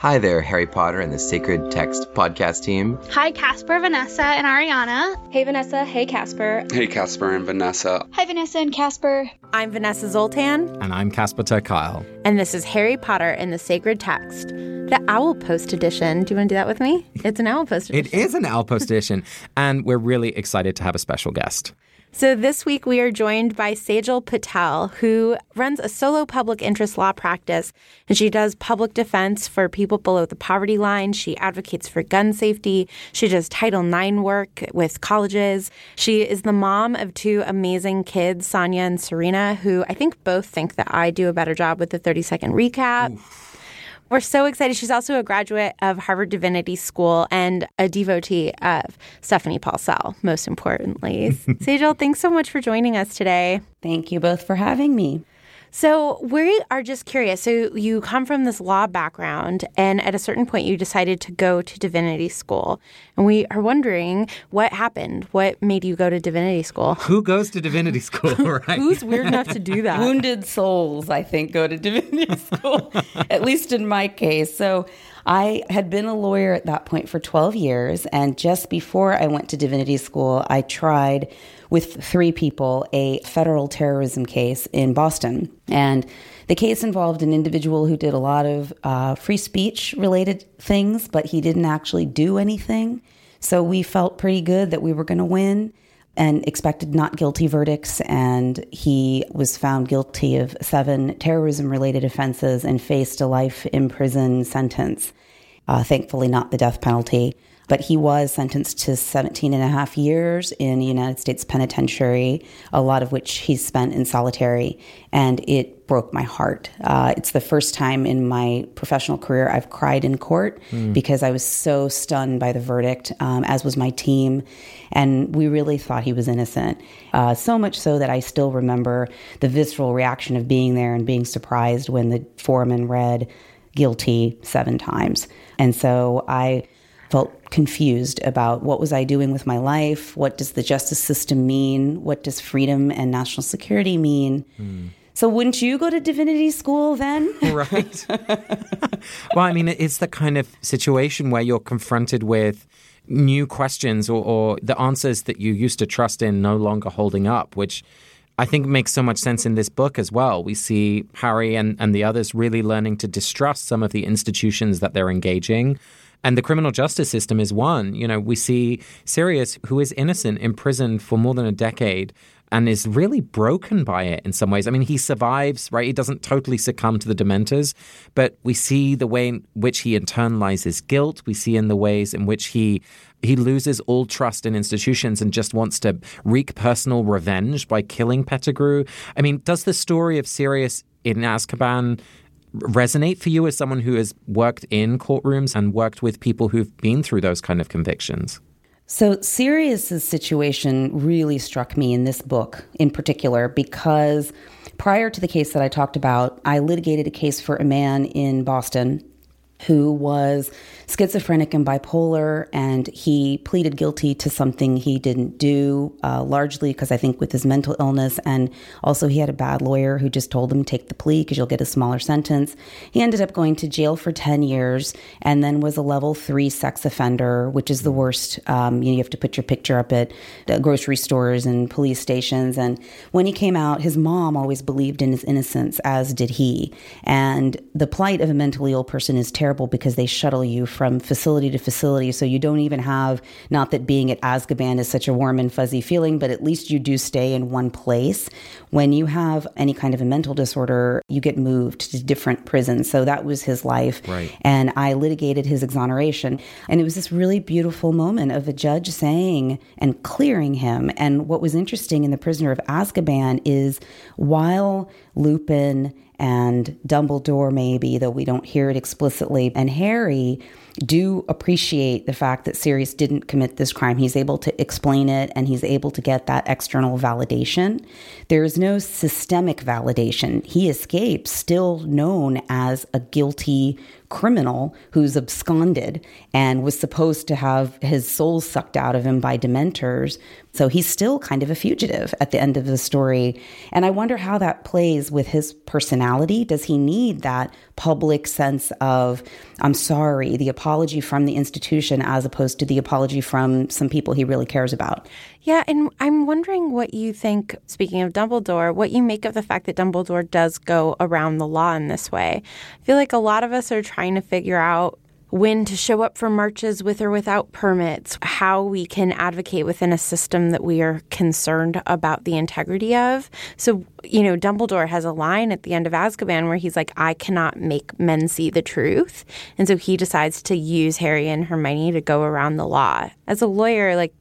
Hi there, Harry Potter and the Sacred Text podcast team. Hi, Casper, Vanessa, and Ariana. Hey, Vanessa. Hey, Casper. Hey, Casper and Vanessa. Hi, Vanessa and Casper. I'm Vanessa Zoltan. And I'm Casper ter Kuile. And this is Harry Potter and the Sacred Text, the Owl Post edition. Do you want to do that with me? It's an Owl Post edition. It is an Owl Post edition. And we're really excited to have a special guest. So this week we are joined by Sejal Patel, who runs a solo public interest law practice, and she does public defense for people below the poverty line. She advocates for gun safety. She does Title IX work with colleges. She is the mom of two amazing kids, Sonia and Serena, who I think both think that I do a better job with the 30 second recap. Oof. We're so excited. She's also a graduate of Harvard Divinity School and a devotee of Stephanie Paulsell, most importantly. Sejal, thanks so much for joining us today. Thank you both for having me. So, we are just curious. So, you come from this law background, and at a certain point, you decided to go to divinity school. And we are wondering what happened. What made you go to divinity school? Who goes to divinity school, right? Who's weird enough to do that? Wounded souls, I think, go to divinity school, at least in my case. So, I had been a lawyer at that point for 12 years. And just before I went to divinity school, I tried with three people a federal terrorism case in Boston. And the case involved an individual who did a lot of uh, free speech related things, but he didn't actually do anything. So we felt pretty good that we were going to win and expected not guilty verdicts. And he was found guilty of seven terrorism related offenses and faced a life in prison sentence. Uh, thankfully, not the death penalty but he was sentenced to 17 and a half years in the United States Penitentiary, a lot of which he spent in solitary. And it broke my heart. Uh, it's the first time in my professional career I've cried in court mm. because I was so stunned by the verdict, um, as was my team. And we really thought he was innocent. Uh, so much so that I still remember the visceral reaction of being there and being surprised when the foreman read guilty seven times. And so I felt confused about what was I doing with my life? What does the justice system mean? What does freedom and national security mean? Mm. So wouldn't you go to divinity school then? right. well, I mean, it's the kind of situation where you're confronted with new questions or, or the answers that you used to trust in no longer holding up, which I think makes so much sense in this book as well. We see Harry and, and the others really learning to distrust some of the institutions that they're engaging and the criminal justice system is one. You know, we see Sirius, who is innocent, imprisoned for more than a decade and is really broken by it in some ways. I mean, he survives, right? He doesn't totally succumb to the Dementors, but we see the way in which he internalizes guilt. We see in the ways in which he he loses all trust in institutions and just wants to wreak personal revenge by killing Pettigrew. I mean, does the story of Sirius in Azkaban resonate for you as someone who has worked in courtrooms and worked with people who've been through those kind of convictions? So, Sirius's situation really struck me in this book in particular because prior to the case that I talked about, I litigated a case for a man in Boston who was schizophrenic and bipolar, and he pleaded guilty to something he didn't do, uh, largely because I think with his mental illness, and also he had a bad lawyer who just told him take the plea because you'll get a smaller sentence. He ended up going to jail for ten years, and then was a level three sex offender, which is the worst. Um, you, know, you have to put your picture up at grocery stores and police stations. And when he came out, his mom always believed in his innocence, as did he. And the plight of a mentally ill person is terrible because they shuttle you from facility to facility. So you don't even have, not that being at Azkaban is such a warm and fuzzy feeling, but at least you do stay in one place. When you have any kind of a mental disorder, you get moved to different prisons. So that was his life. Right. And I litigated his exoneration. And it was this really beautiful moment of a judge saying and clearing him. And what was interesting in The Prisoner of Azkaban is while Lupin and Dumbledore, maybe, though we don't hear it explicitly, and Harry do appreciate the fact that Sirius didn't commit this crime. He's able to explain it and he's able to get that external validation. There is no systemic validation. He escapes, still known as a guilty criminal who's absconded and was supposed to have his soul sucked out of him by dementors. So he's still kind of a fugitive at the end of the story. And I wonder how that plays with his personality. Does he need that public sense of, I'm sorry, the apology from the institution as opposed to the apology from some people he really cares about? Yeah, and I'm wondering what you think, speaking of Dumbledore, what you make of the fact that Dumbledore does go around the law in this way. I feel like a lot of us are trying to figure out when to show up for marches with or without permits, how we can advocate within a system that we are concerned about the integrity of. So, you know, Dumbledore has a line at the end of Azkaban where he's like, I cannot make men see the truth. And so he decides to use Harry and Hermione to go around the law. As a lawyer, like,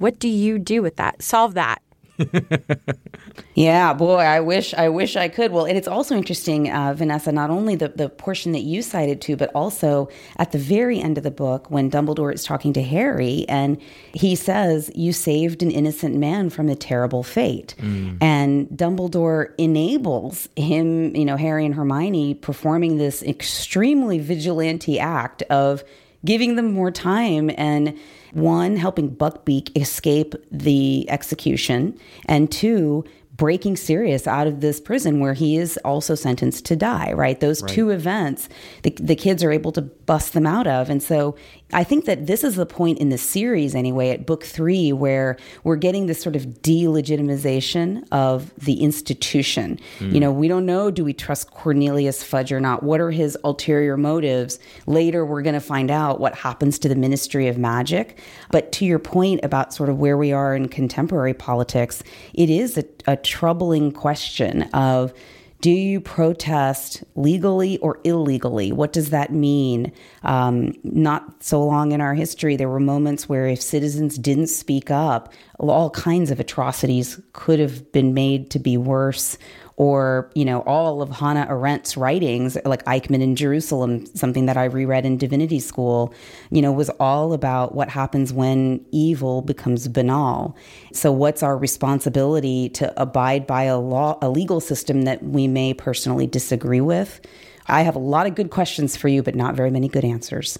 what do you do with that? Solve that. yeah, boy, I wish I wish I could. Well, and it's also interesting, uh, Vanessa, not only the, the portion that you cited to, but also at the very end of the book when Dumbledore is talking to Harry and he says, You saved an innocent man from a terrible fate. Mm. And Dumbledore enables him, you know, Harry and Hermione performing this extremely vigilante act of giving them more time and one, helping Buckbeak escape the execution, and two, breaking Sirius out of this prison where he is also sentenced to die, right? Those right. two events, the, the kids are able to bust them out of. And so I think that this is the point in the series, anyway, at book three, where we're getting this sort of delegitimization of the institution. Mm. You know, we don't know do we trust Cornelius Fudge or not? What are his ulterior motives? Later, we're going to find out what happens to the Ministry of Magic. But to your point about sort of where we are in contemporary politics, it is a, a troubling question of do you protest legally or illegally? What does that mean? Um, not so long in our history, there were moments where if citizens didn't speak up, all kinds of atrocities could have been made to be worse or you know all of Hannah Arendt's writings, like Eichmann in Jerusalem, something that I reread in divinity school, you know, was all about what happens when evil becomes banal. So, what's our responsibility to abide by a law, a legal system that we may personally disagree with? I have a lot of good questions for you, but not very many good answers.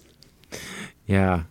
Yeah,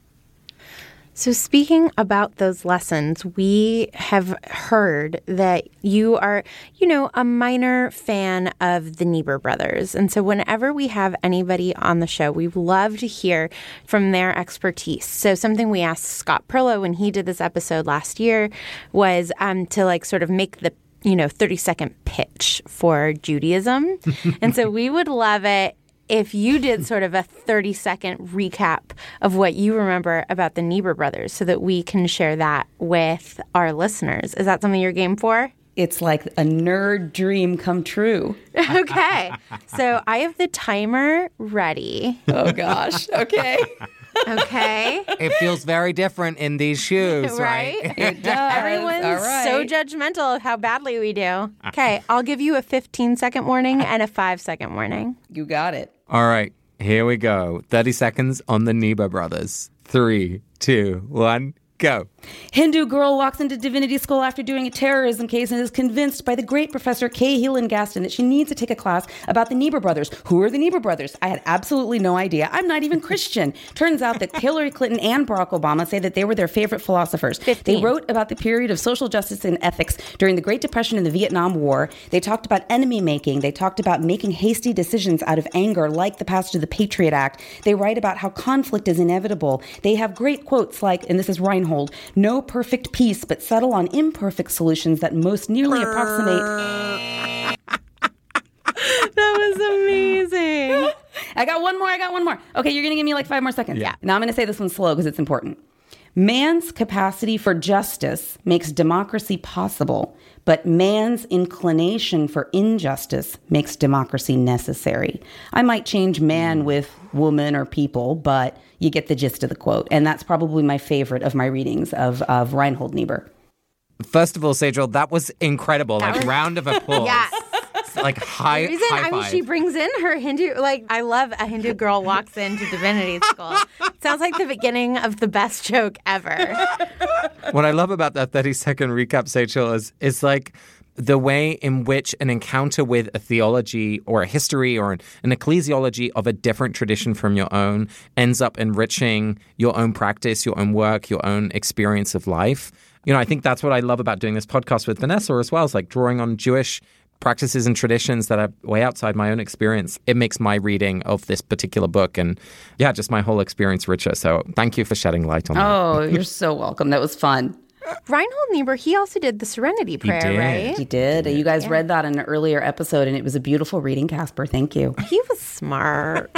so, speaking about those lessons, we have heard that you are, you know, a minor fan of the Niebuhr brothers. And so, whenever we have anybody on the show, we love to hear from their expertise. So, something we asked Scott Perlo when he did this episode last year was um, to like sort of make the you know 30 second pitch for Judaism. and so we would love it if you did sort of a 30 second recap of what you remember about the Niebuhr brothers so that we can share that with our listeners. Is that something you're game for? It's like a nerd dream come true. okay. So I have the timer ready. Oh, gosh. Okay. Okay. It feels very different in these shoes, right? right? It does. Everyone's right. so judgmental of how badly we do. Uh-uh. Okay, I'll give you a 15 second warning and a 5 second warning. You got it. All right, here we go. 30 seconds on the Niebuhr brothers. Three, two, one, Go. Hindu girl walks into divinity school after doing a terrorism case and is convinced by the great professor Kay Healan Gaston that she needs to take a class about the Niebuhr brothers. Who are the Niebuhr brothers? I had absolutely no idea. I'm not even Christian. Turns out that Hillary Clinton and Barack Obama say that they were their favorite philosophers. 15. They wrote about the period of social justice and ethics during the Great Depression and the Vietnam War. They talked about enemy making. They talked about making hasty decisions out of anger, like the passage of the Patriot Act. They write about how conflict is inevitable. They have great quotes like, and this is Reinhold, no perfect peace, but settle on imperfect solutions that most nearly approximate. That was amazing. I got one more. I got one more. Okay, you're going to give me like five more seconds. Yeah. Now I'm going to say this one slow because it's important. Man's capacity for justice makes democracy possible, but man's inclination for injustice makes democracy necessary. I might change man hmm. with woman or people, but you get the gist of the quote. And that's probably my favorite of my readings of, of Reinhold Niebuhr. First of all, Sejal, that was incredible. like round of applause. Yes. Like high, The reason high I mean she brings in her Hindu like I love a Hindu girl walks into divinity school. Sounds like the beginning of the best joke ever. what I love about that 30 second recap, Sejal, is, is like the way in which an encounter with a theology or a history or an, an ecclesiology of a different tradition from your own ends up enriching your own practice, your own work, your own experience of life. You know, I think that's what I love about doing this podcast with Vanessa as well, is like drawing on Jewish practices and traditions that are way outside my own experience. It makes my reading of this particular book and yeah, just my whole experience richer. So thank you for shedding light on that. Oh, you're so welcome. That was fun. Reinhold Niebuhr, he also did the Serenity Prayer, did. right? He did. You guys read that in an earlier episode, and it was a beautiful reading, Casper. Thank you. He was smart.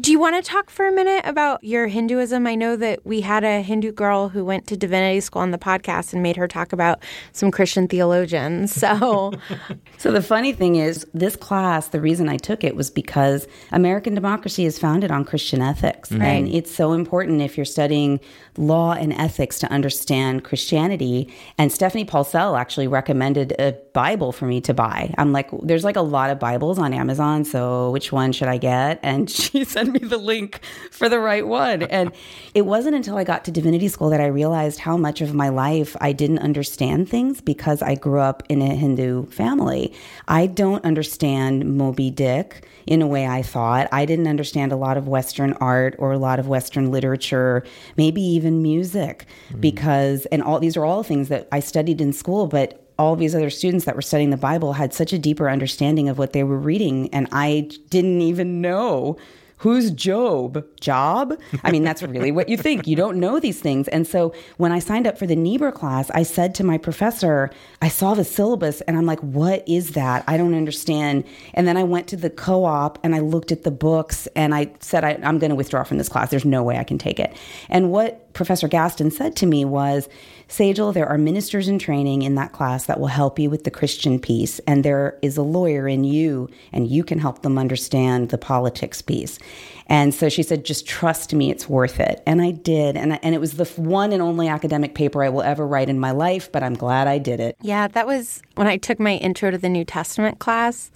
Do you want to talk for a minute about your Hinduism? I know that we had a Hindu girl who went to divinity school on the podcast and made her talk about some Christian theologians. So, So the funny thing is, this class, the reason I took it was because American democracy is founded on Christian ethics, mm-hmm. and it's so important if you're studying law and ethics to understand Christianity. And Stephanie Paulsell actually recommended a Bible for me to buy. I'm like, there's like a lot of Bibles on Amazon, so which one should I get? And she sent me the link for the right one. And it wasn't until I got to divinity school that I realized how much of my life I didn't understand things because I grew up in a Hindu family. I don't understand Moby Dick in a way I thought. I didn't understand a lot of Western art or a lot of Western literature, maybe even music, mm. because, and all these are all things that I studied in school, but all these other students that were studying the Bible had such a deeper understanding of what they were reading, and I didn't even know who's Job? Job? I mean, that's really what you think. You don't know these things. And so when I signed up for the Niebuhr class, I said to my professor, I saw the syllabus and I'm like, what is that? I don't understand. And then I went to the co op and I looked at the books and I said, I, I'm going to withdraw from this class. There's no way I can take it. And what Professor Gaston said to me was, Sejal, there are ministers in training in that class that will help you with the Christian piece, and there is a lawyer in you, and you can help them understand the politics piece. And so she said, just trust me, it's worth it. And I did. And, and it was the one and only academic paper I will ever write in my life, but I'm glad I did it. yeah, that was when I took my Intro to the New Testament class.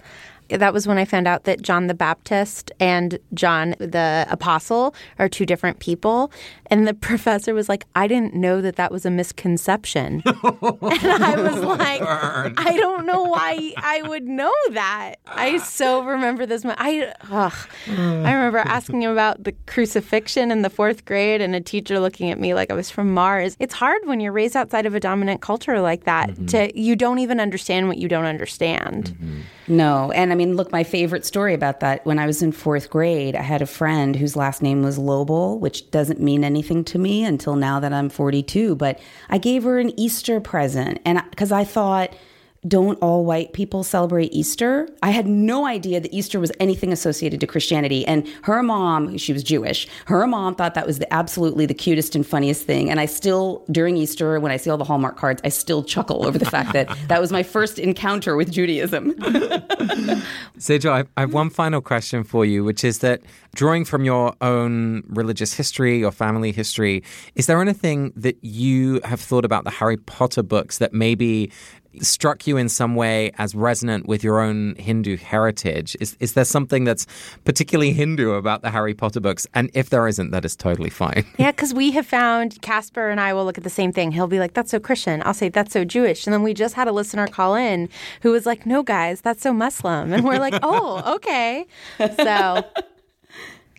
That was when I found out that John the Baptist and John the Apostle are two different people. And the professor was like, I didn't know that that was a misconception. and I was like, I don't know why I would know that. I so remember this. I, ugh. Mm. I remember asking him about the crucifixion in the fourth grade and a teacher looking at me like I was from Mars. It's hard when you're raised outside of a dominant culture like that mm-hmm. to, you don't even understand what you don't understand. Mm-hmm. No. And I mean, look, my favorite story about that when I was in fourth grade, I had a friend whose last name was Lobel, which doesn't mean anything to me until now that I'm 42. But I gave her an Easter present. And because I thought, don't all white people celebrate Easter? I had no idea that Easter was anything associated to Christianity. And her mom, she was Jewish, her mom thought that was the, absolutely the cutest and funniest thing. And I still, during Easter, when I see all the Hallmark cards, I still chuckle over the fact that that was my first encounter with Judaism. Sejal, I, I have one final question for you, which is that drawing from your own religious history, your family history, is there anything that you have thought about the Harry Potter books that maybe struck you in some way as resonant with your own Hindu heritage. Is is there something that's particularly Hindu about the Harry Potter books? And if there isn't, that is totally fine. Yeah, because we have found Casper and I will look at the same thing. He'll be like, "That's so Christian." I'll say, "That's so Jewish." And then we just had a listener call in who was like, "No, guys, that's so Muslim." And we're like, "Oh, okay." So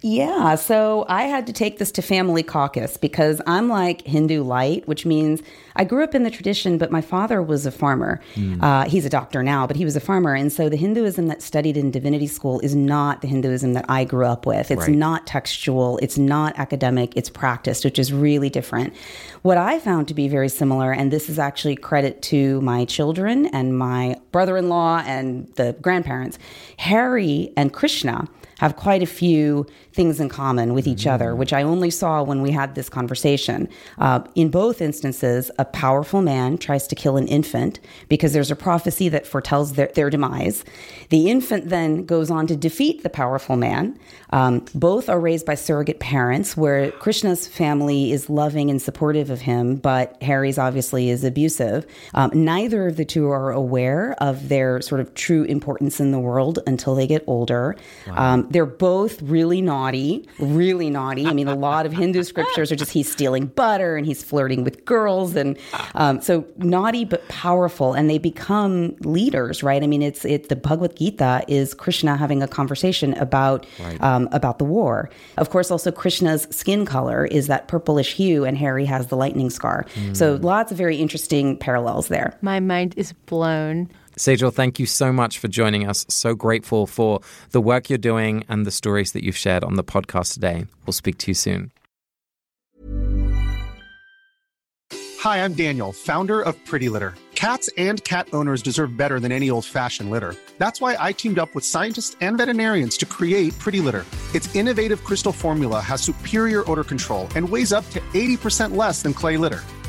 Yeah, so I had to take this to family caucus because I'm like Hindu light, which means I grew up in the tradition, but my father was a farmer. Uh, he's a doctor now, but he was a farmer. And so the Hinduism that studied in divinity school is not the Hinduism that I grew up with. It's Right. not textual, it's not academic, it's practiced, which is really different. What I found to be very similar, and this is actually credit to my children and my brother in law and the grandparents, Harry and Krishna have quite a few things in common with each other, which I only saw when we had this conversation. Uh, in both instances, a powerful man tries to kill an infant because there's a prophecy that foretells their, their demise. The infant then goes on to defeat the powerful man. Um, both are raised by surrogate parents, where Krishna's family is loving and supportive of him, but Harry's obviously is abusive. Um, neither of the two are aware of their sort of true importance in the world until they get older. Um, they're both really naughty, really naughty. I mean, a lot of Hindu scriptures are just he's stealing butter and he's flirting with girls, and um, so naughty but powerful, and they become leaders, right? I mean, it's it. The Bhagavad Gita is Krishna having a conversation about um, about the war. Of course, also Krishna's skin color is that purplish hue, and Harry has the lightning scar. So lots of very interesting parallels there. my mind is blown. Sejal, thank you so much for joining us. So grateful for the work you're doing and the stories that you've shared on the podcast today. We'll speak to you soon. Hi, I'm Daniel, founder of Pretty Litter. Cats and cat owners deserve better than any old fashioned litter. That's why I teamed up with scientists and veterinarians to create Pretty Litter. Its innovative crystal formula has superior odor control and weighs up to 80% less than clay litter.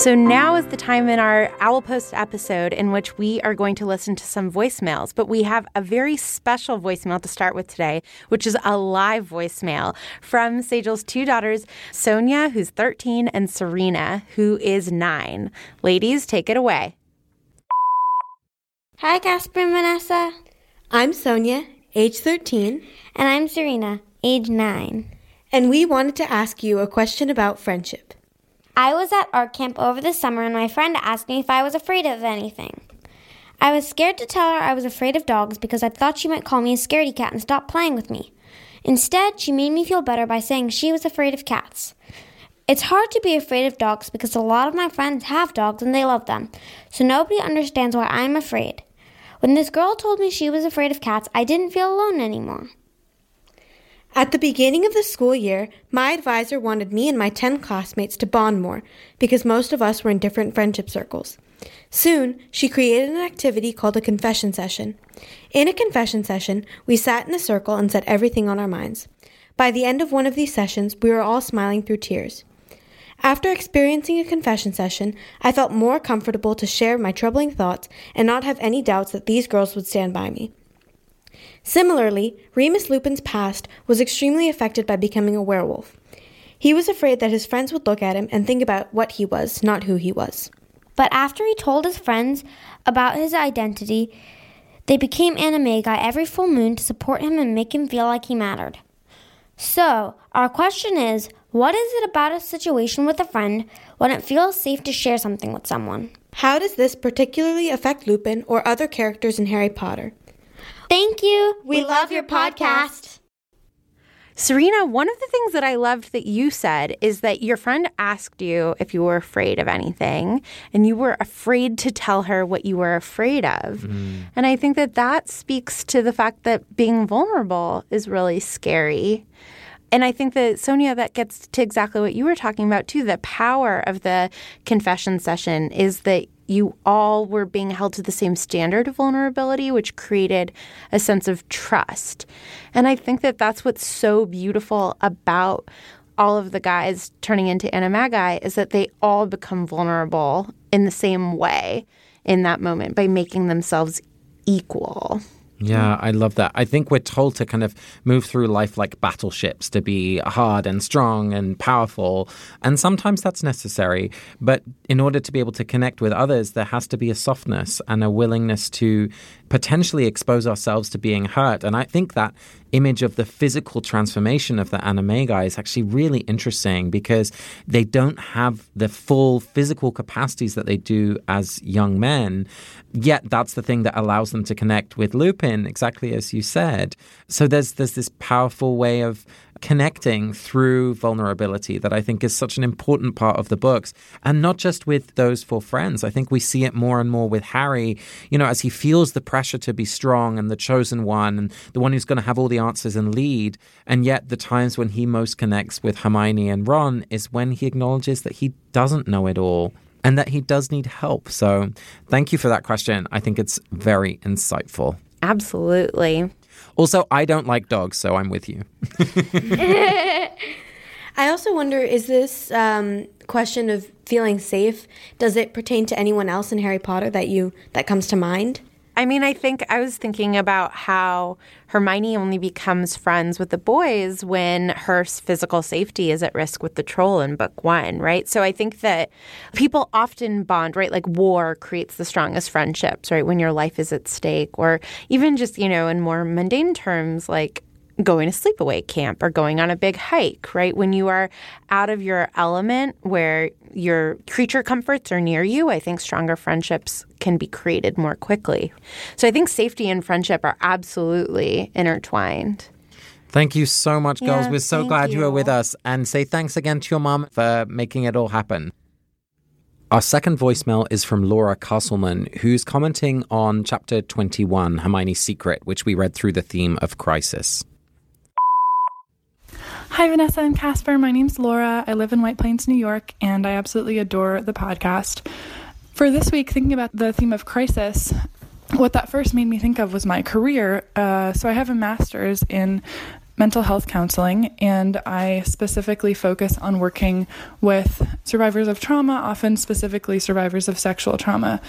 So now is the time in our Owl Post episode in which we are going to listen to some voicemails. But we have a very special voicemail to start with today, which is a live voicemail from Sejal's two daughters, Sonia, who's 13, and Serena, who is nine. Ladies, take it away. Hi, Casper and Vanessa. I'm Sonia, age 13, And I'm Serena, age 9. and we wanted to ask you a question about friendship. I was at art camp over the summer and my friend asked me if I was afraid of anything. I was scared to tell her I was afraid of dogs because I thought she might call me a scaredy cat and stop playing with me. Instead, she made me feel better by saying she was afraid of cats. It's hard to be afraid of dogs because a lot of my friends have dogs and they love them, so nobody understands why I'm afraid. When this girl told me she was afraid of cats, I didn't feel alone anymore. At the beginning of the school year, my advisor wanted me and my 10 classmates to bond more because most of us were in different friendship circles. Soon, she created an activity called a confession session. In a confession session, we sat in a circle and said everything on our minds. By the end of one of these sessions, we were all smiling through tears. After experiencing a confession session, I felt more comfortable to share my troubling thoughts and not have any doubts that these girls would stand by me. Similarly, Remus Lupin's past was extremely affected by becoming a werewolf. He was afraid that his friends would look at him and think about what he was, not who he was. But after he told his friends about his identity, they became Animagi every full moon to support him and make him feel like he mattered. So, our question is what is it about a situation with a friend when it feels safe to share something with someone? How does this particularly affect Lupin or other characters in Harry Potter? Thank you. We love your podcast. Serena, one of the things that I loved that you said is that your friend asked you if you were afraid of anything, and you were afraid to tell her what you were afraid of. Mm. And I think that that speaks to the fact that being vulnerable is really scary. And I think that, Sonia, that gets to exactly what you were talking about, too. The power of the confession session is that you all were being held to the same standard of vulnerability, which created a sense of trust. And I think that that's what's so beautiful about all of the guys turning into Animagi is that they all become vulnerable in the same way in that moment by making themselves equal. Yeah, mm. I love that. I think we're told to kind of move through life like battleships, to be hard and strong and powerful. And sometimes that's necessary. But in order to be able to connect with others, there has to be a softness and a willingness to potentially expose ourselves to being hurt. And I think that image of the physical transformation of the Animagi is actually really interesting because they don't have the full physical capacities that they do as young men. Yet that's the thing that allows them to connect with Lupin, exactly as you said. So there's there's this powerful way of connecting through vulnerability that I think is such an important part of the books. And not just with those four friends. I think we see it more and more with Harry, you know, as he feels the pressure to be strong and the chosen one and the one who's going to have all the answers and lead. And yet, the times when he most connects with Hermione and Ron is when he acknowledges that he doesn't know it all and that he does need help. So, thank you for that question. I think it's very insightful. Absolutely. Also, I don't like dogs, so I'm with you. I also wonder is this um, question of feeling safe, does it pertain to anyone else in Harry Potter that you that comes to mind? I mean, I think I was thinking about how Hermione only becomes friends with the boys when her physical safety is at risk with the troll in book one, right? So I think that people often bond, right? Like war creates the strongest friendships, right? When your life is at stake, or even just, you know, in more mundane terms, like going to sleepaway camp or going on a big hike, right? When you are out of your element where your creature comforts are near you, I think stronger friendships can be created more quickly. So I think safety and friendship are absolutely intertwined. Thank you so much, girls. Yeah, We're so glad you. you. were with us. And say thanks again to your mom for making it all happen. Our second voicemail is from Laura Castleman, who's commenting on chapter 21, Hermione's Secret, which we read through the theme of crisis. Hi, Vanessa and Casper. My name's Laura. I live in White Plains, New York, and I absolutely adore the podcast. For this week, thinking about the theme of crisis, what that first made me think of was my career. Uh, so I have a master's in mental health counseling, and I specifically focus on working with survivors of trauma, often specifically survivors of sexual trauma.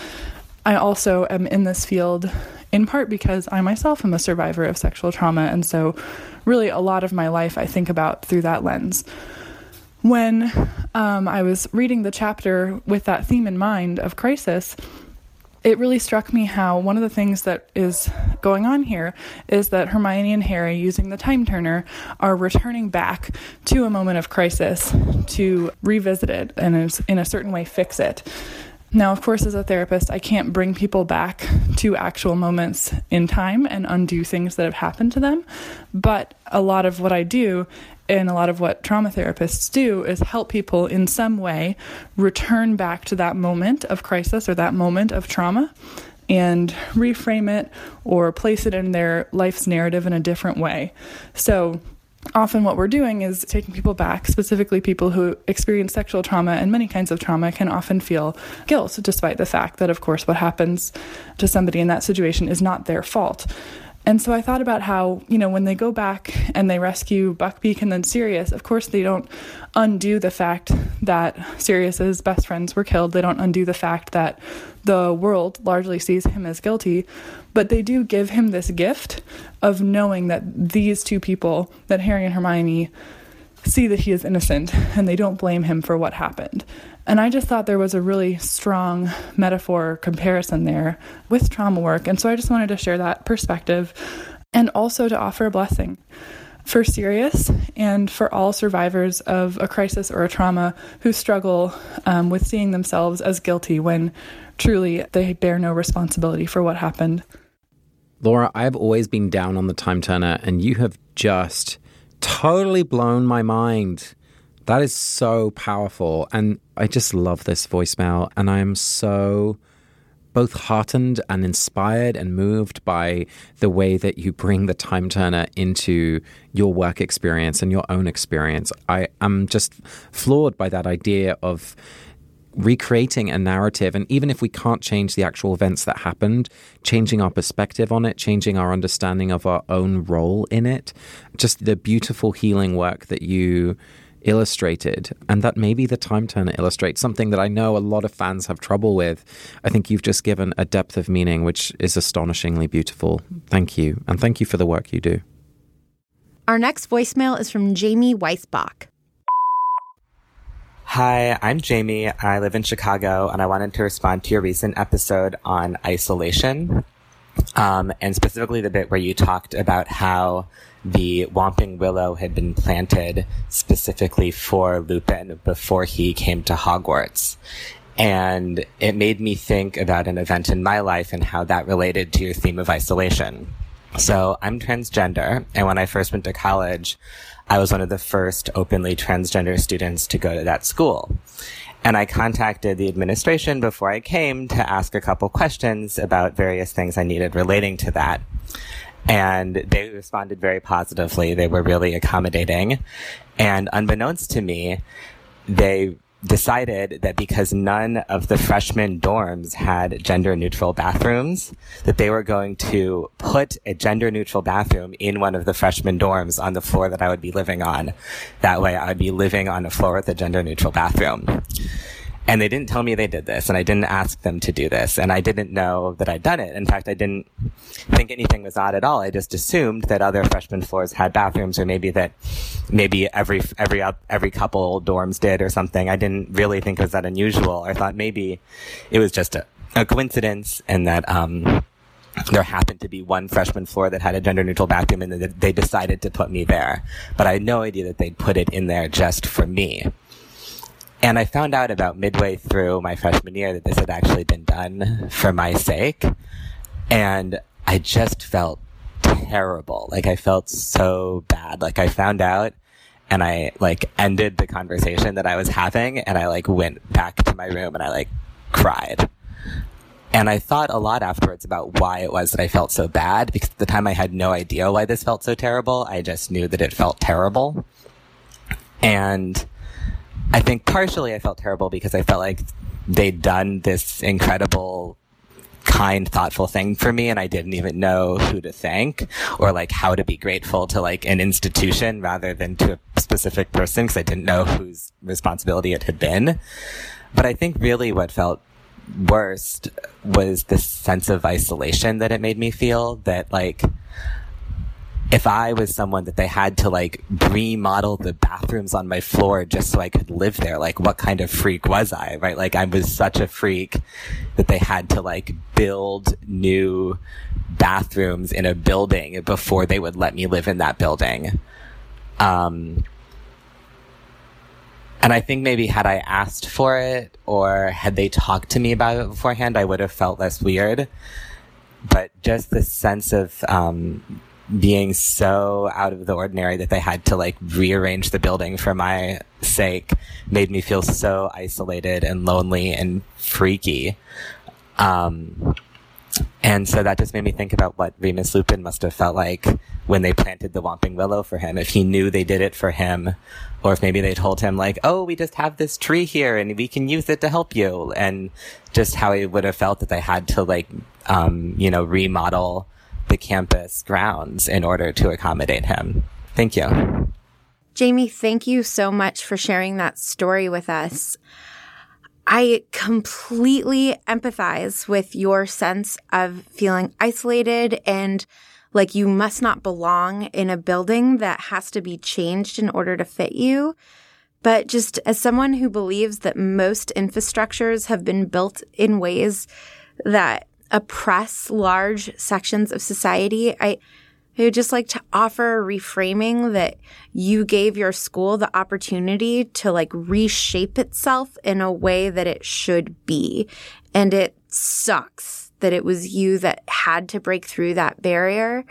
I also am in this field in part because I myself am a survivor of sexual trauma, and so really a lot of my life I think about through that lens. When um, I was reading the chapter with that theme in mind of crisis, it really struck me how one of the things that is going on here is that Hermione and Harry, using the time turner, are returning back to a moment of crisis to revisit it and in a certain way fix it. Now, of course, as a therapist, I can't bring people back to actual moments in time and undo things that have happened to them. But a lot of what I do and a lot of what trauma therapists do is help people in some way return back to that moment of crisis or that moment of trauma and reframe it or place it in their life's narrative in a different way. So, often what we're doing is taking people back, specifically people who experience sexual trauma and many kinds of trauma can often feel guilt, despite the fact that, of course, what happens to somebody in that situation is not their fault. And so I thought about how, you know, when they go back and they rescue Buckbeak and then Sirius, of course they don't undo the fact that Sirius's best friends were killed. They don't undo the fact that the world largely sees him as guilty, but they do give him this gift of knowing that these two people, that Harry and Hermione, see that he is innocent and they don't blame him for what happened. And I just thought there was a really strong metaphor comparison there with trauma work. And so I just wanted to share that perspective and also to offer a blessing for Sirius and for all survivors of a crisis or a trauma who struggle um, with seeing themselves as guilty when truly they bear no responsibility for what happened. Laura, I've always been down on the time turner, and you have just totally blown my mind. That is so powerful. And I just love this voicemail. And I am so both heartened and inspired and moved by the way that you bring the time turner into your work experience and your own experience. I am just floored by that idea of recreating a narrative. And even if we can't change the actual events that happened, changing our perspective on it, changing our understanding of our own role in it, just the beautiful healing work that you illustrated and that maybe the time turner illustrates something that I know a lot of fans have trouble with. I think you've just given a depth of meaning which is astonishingly beautiful. Thank you. And thank you for the work you do. Our next voicemail is from Jamie Weisbach. Hi, I'm Jamie. I live in Chicago and I wanted to respond to your recent episode on isolation. Um, and specifically the bit where you talked about how the Whomping Willow had been planted specifically for Lupin before he came to Hogwarts. And it made me think about an event in my life and how that related to your theme of isolation. So I'm transgender, and when I first went to college, I was one of the first openly transgender students to go to that school. And I contacted the administration before I came to ask a couple questions about various things I needed relating to that. And they responded very positively. They were really accommodating. And unbeknownst to me, they decided that because none of the freshman dorms had gender neutral bathrooms, that they were going to put a gender neutral bathroom in one of the freshman dorms on the floor that I would be living on. That way I would be living on a floor with a gender neutral bathroom. And they didn't tell me they did this, and I didn't ask them to do this, and I didn't know that I'd done it. In fact, I didn't think anything was odd at all. I just assumed that other freshman floors had bathrooms, or maybe that maybe every every every couple dorms did, or something. I didn't really think it was that unusual. I thought maybe it was just a, a coincidence, and that um, there happened to be one freshman floor that had a gender neutral bathroom, and they decided to put me there. But I had no idea that they'd put it in there just for me. And I found out about midway through my freshman year that this had actually been done for my sake. And I just felt terrible. Like I felt so bad. Like I found out and I like ended the conversation that I was having and I like went back to my room and I like cried. And I thought a lot afterwards about why it was that I felt so bad because at the time I had no idea why this felt so terrible. I just knew that it felt terrible. And I think partially I felt terrible because I felt like they'd done this incredible kind, thoughtful thing for me and I didn't even know who to thank or like how to be grateful to like an institution rather than to a specific person because I didn't know whose responsibility it had been. But I think really what felt worst was this sense of isolation that it made me feel that like if I was someone that they had to like remodel the bathrooms on my floor just so I could live there, like what kind of freak was I, right? Like I was such a freak that they had to like build new bathrooms in a building before they would let me live in that building. Um, and I think maybe had I asked for it or had they talked to me about it beforehand, I would have felt less weird. But just the sense of, um, being so out of the ordinary that they had to like rearrange the building for my sake made me feel so isolated and lonely and freaky. Um, and so that just made me think about what Remus Lupin must have felt like when they planted the Whomping Willow for him. If he knew they did it for him, or if maybe they told him like, "Oh, we just have this tree here and we can use it to help you," and just how he would have felt that they had to like, um, you know, remodel the campus grounds in order to accommodate him. Thank you. Jamie, thank you so much for sharing that story with us. I completely empathize with your sense of feeling isolated and like you must not belong in a building that has to be changed in order to fit you. But just as someone who believes that most infrastructures have been built in ways that oppress large sections of society, I, I would just like to offer a reframing that you gave your school the opportunity to like reshape itself in a way that it should be. And it sucks that it was you that had to break through that barrier.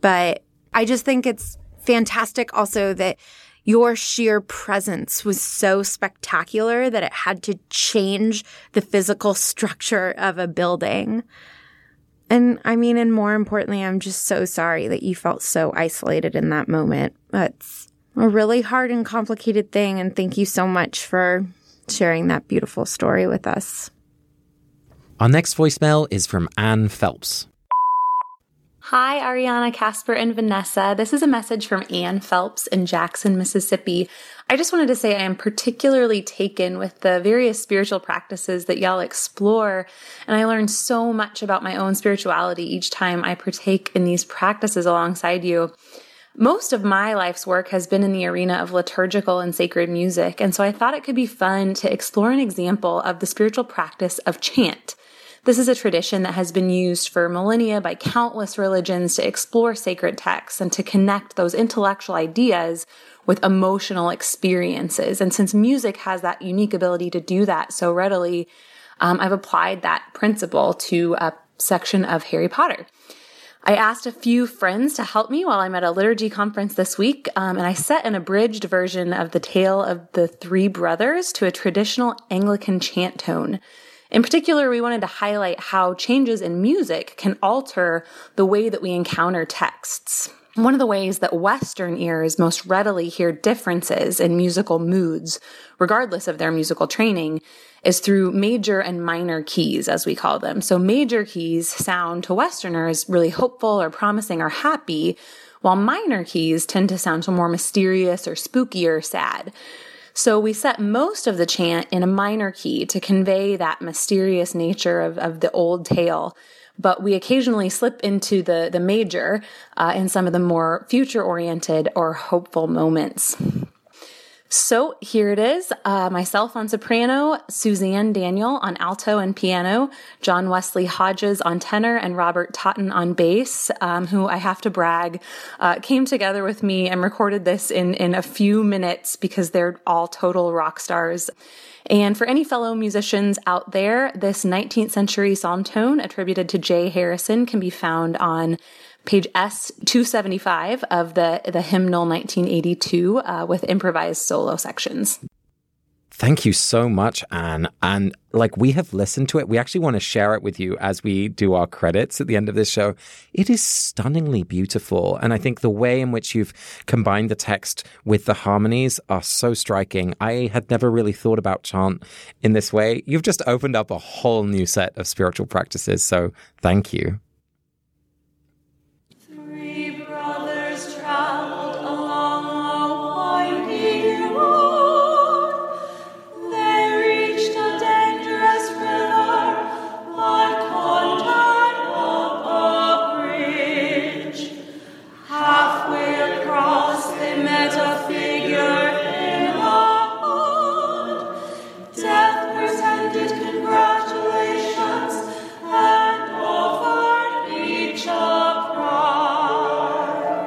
But I just think it's fantastic also that your sheer presence was so spectacular that it had to change the physical structure of a building. And I mean, and more importantly, I'm just so sorry that you felt so isolated in that moment. That's a really hard and complicated thing. And thank you so much for sharing that beautiful story with us. Our next voicemail is from Anne Phelps. Hi, Ariana, Casper, and Vanessa. This is a message from Ann Phelps in Jackson, Mississippi. I just wanted to say I am particularly taken with the various spiritual practices that y'all explore, and I learn so much about my own spirituality each time I partake in these practices alongside you. Most of my life's work has been in the arena of liturgical and sacred music, and so I thought it could be fun to explore an example of the spiritual practice of chant. This is a tradition that has been used for millennia by countless religions to explore sacred texts and to connect those intellectual ideas with emotional experiences. And since music has that unique ability to do that so readily, um, I've applied that principle to a section of Harry Potter. I asked a few friends to help me while I'm at a liturgy conference this week, um, and I set an abridged version of the tale of the three brothers to a traditional Anglican chant tone. In particular, we wanted to highlight how changes in music can alter the way that we encounter texts. One of the ways that Western ears most readily hear differences in musical moods, regardless of their musical training, is through major and minor keys, as we call them. So major keys sound to Westerners really hopeful or promising or happy, while minor keys tend to sound more mysterious or spooky or sad. So we set most of the chant in a minor key to convey that mysterious nature of, of the old tale. But we occasionally slip into the, the major uh, in some of the more future oriented or hopeful moments. So here it is uh, myself on soprano, Suzanne Daniel on alto and piano, John Wesley Hodges on tenor, and Robert Totten on bass, um, who I have to brag uh, came together with me and recorded this in, in a few minutes because they're all total rock stars. And for any fellow musicians out there, this 19th century psalm tone attributed to J. Harrison can be found on page S 275 of the, the hymnal 1982 uh, with improvised solo sections. Thank you so much, Anne. And like we have listened to it, we actually want to share it with you as we do our credits at the end of this show. It is stunningly beautiful. And I think the way in which you've combined the text with the harmonies are so striking. I had never really thought about chant in this way. You've just opened up a whole new set of spiritual practices. So thank you.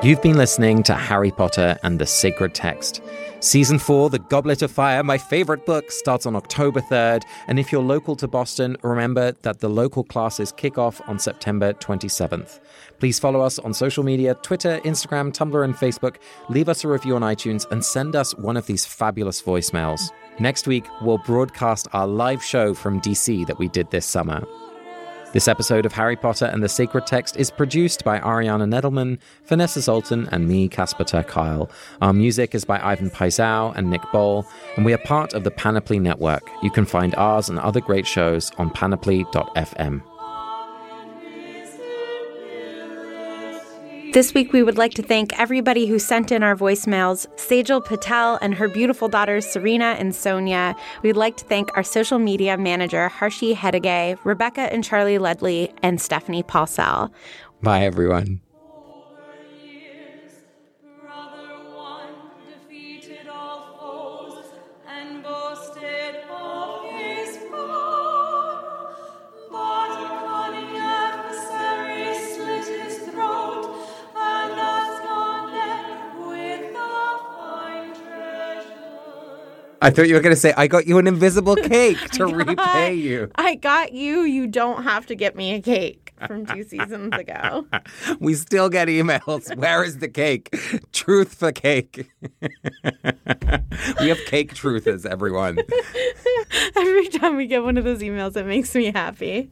You've been listening to Harry Potter and the Sacred Text. Season 4, The Goblet of Fire, my favorite book, starts on October 3rd. And if you're local to Boston, remember that the local classes kick off on September 27th. Please follow us on social media Twitter, Instagram, Tumblr, and Facebook. Leave us a review on iTunes and send us one of these fabulous voicemails. Next week, we'll broadcast our live show from DC that we did this summer. This episode of Harry Potter and the Sacred Text is produced by Ariana Nedelman, Vanessa Zoltan, and me, Casper Kuile. Our music is by Ivan Paisau and Nick Boll, and we are part of the Panoply Network. You can find ours and other great shows on panoply.fm. This week, we would like to thank everybody who sent in our voicemails Sejal Patel and her beautiful daughters, Serena and Sonia. We'd like to thank our social media manager, Harshi Hedegay, Rebecca and Charlie Ledley, and Stephanie Paulsell. Bye, everyone. I thought you were going to say, I got you an invisible cake to repay you. I got you. You don't have to get me a cake from two seasons ago. we still get emails. Where is the cake? Truth for cake. we have cake truthers, everyone. Every time we get one of those emails, it makes me happy.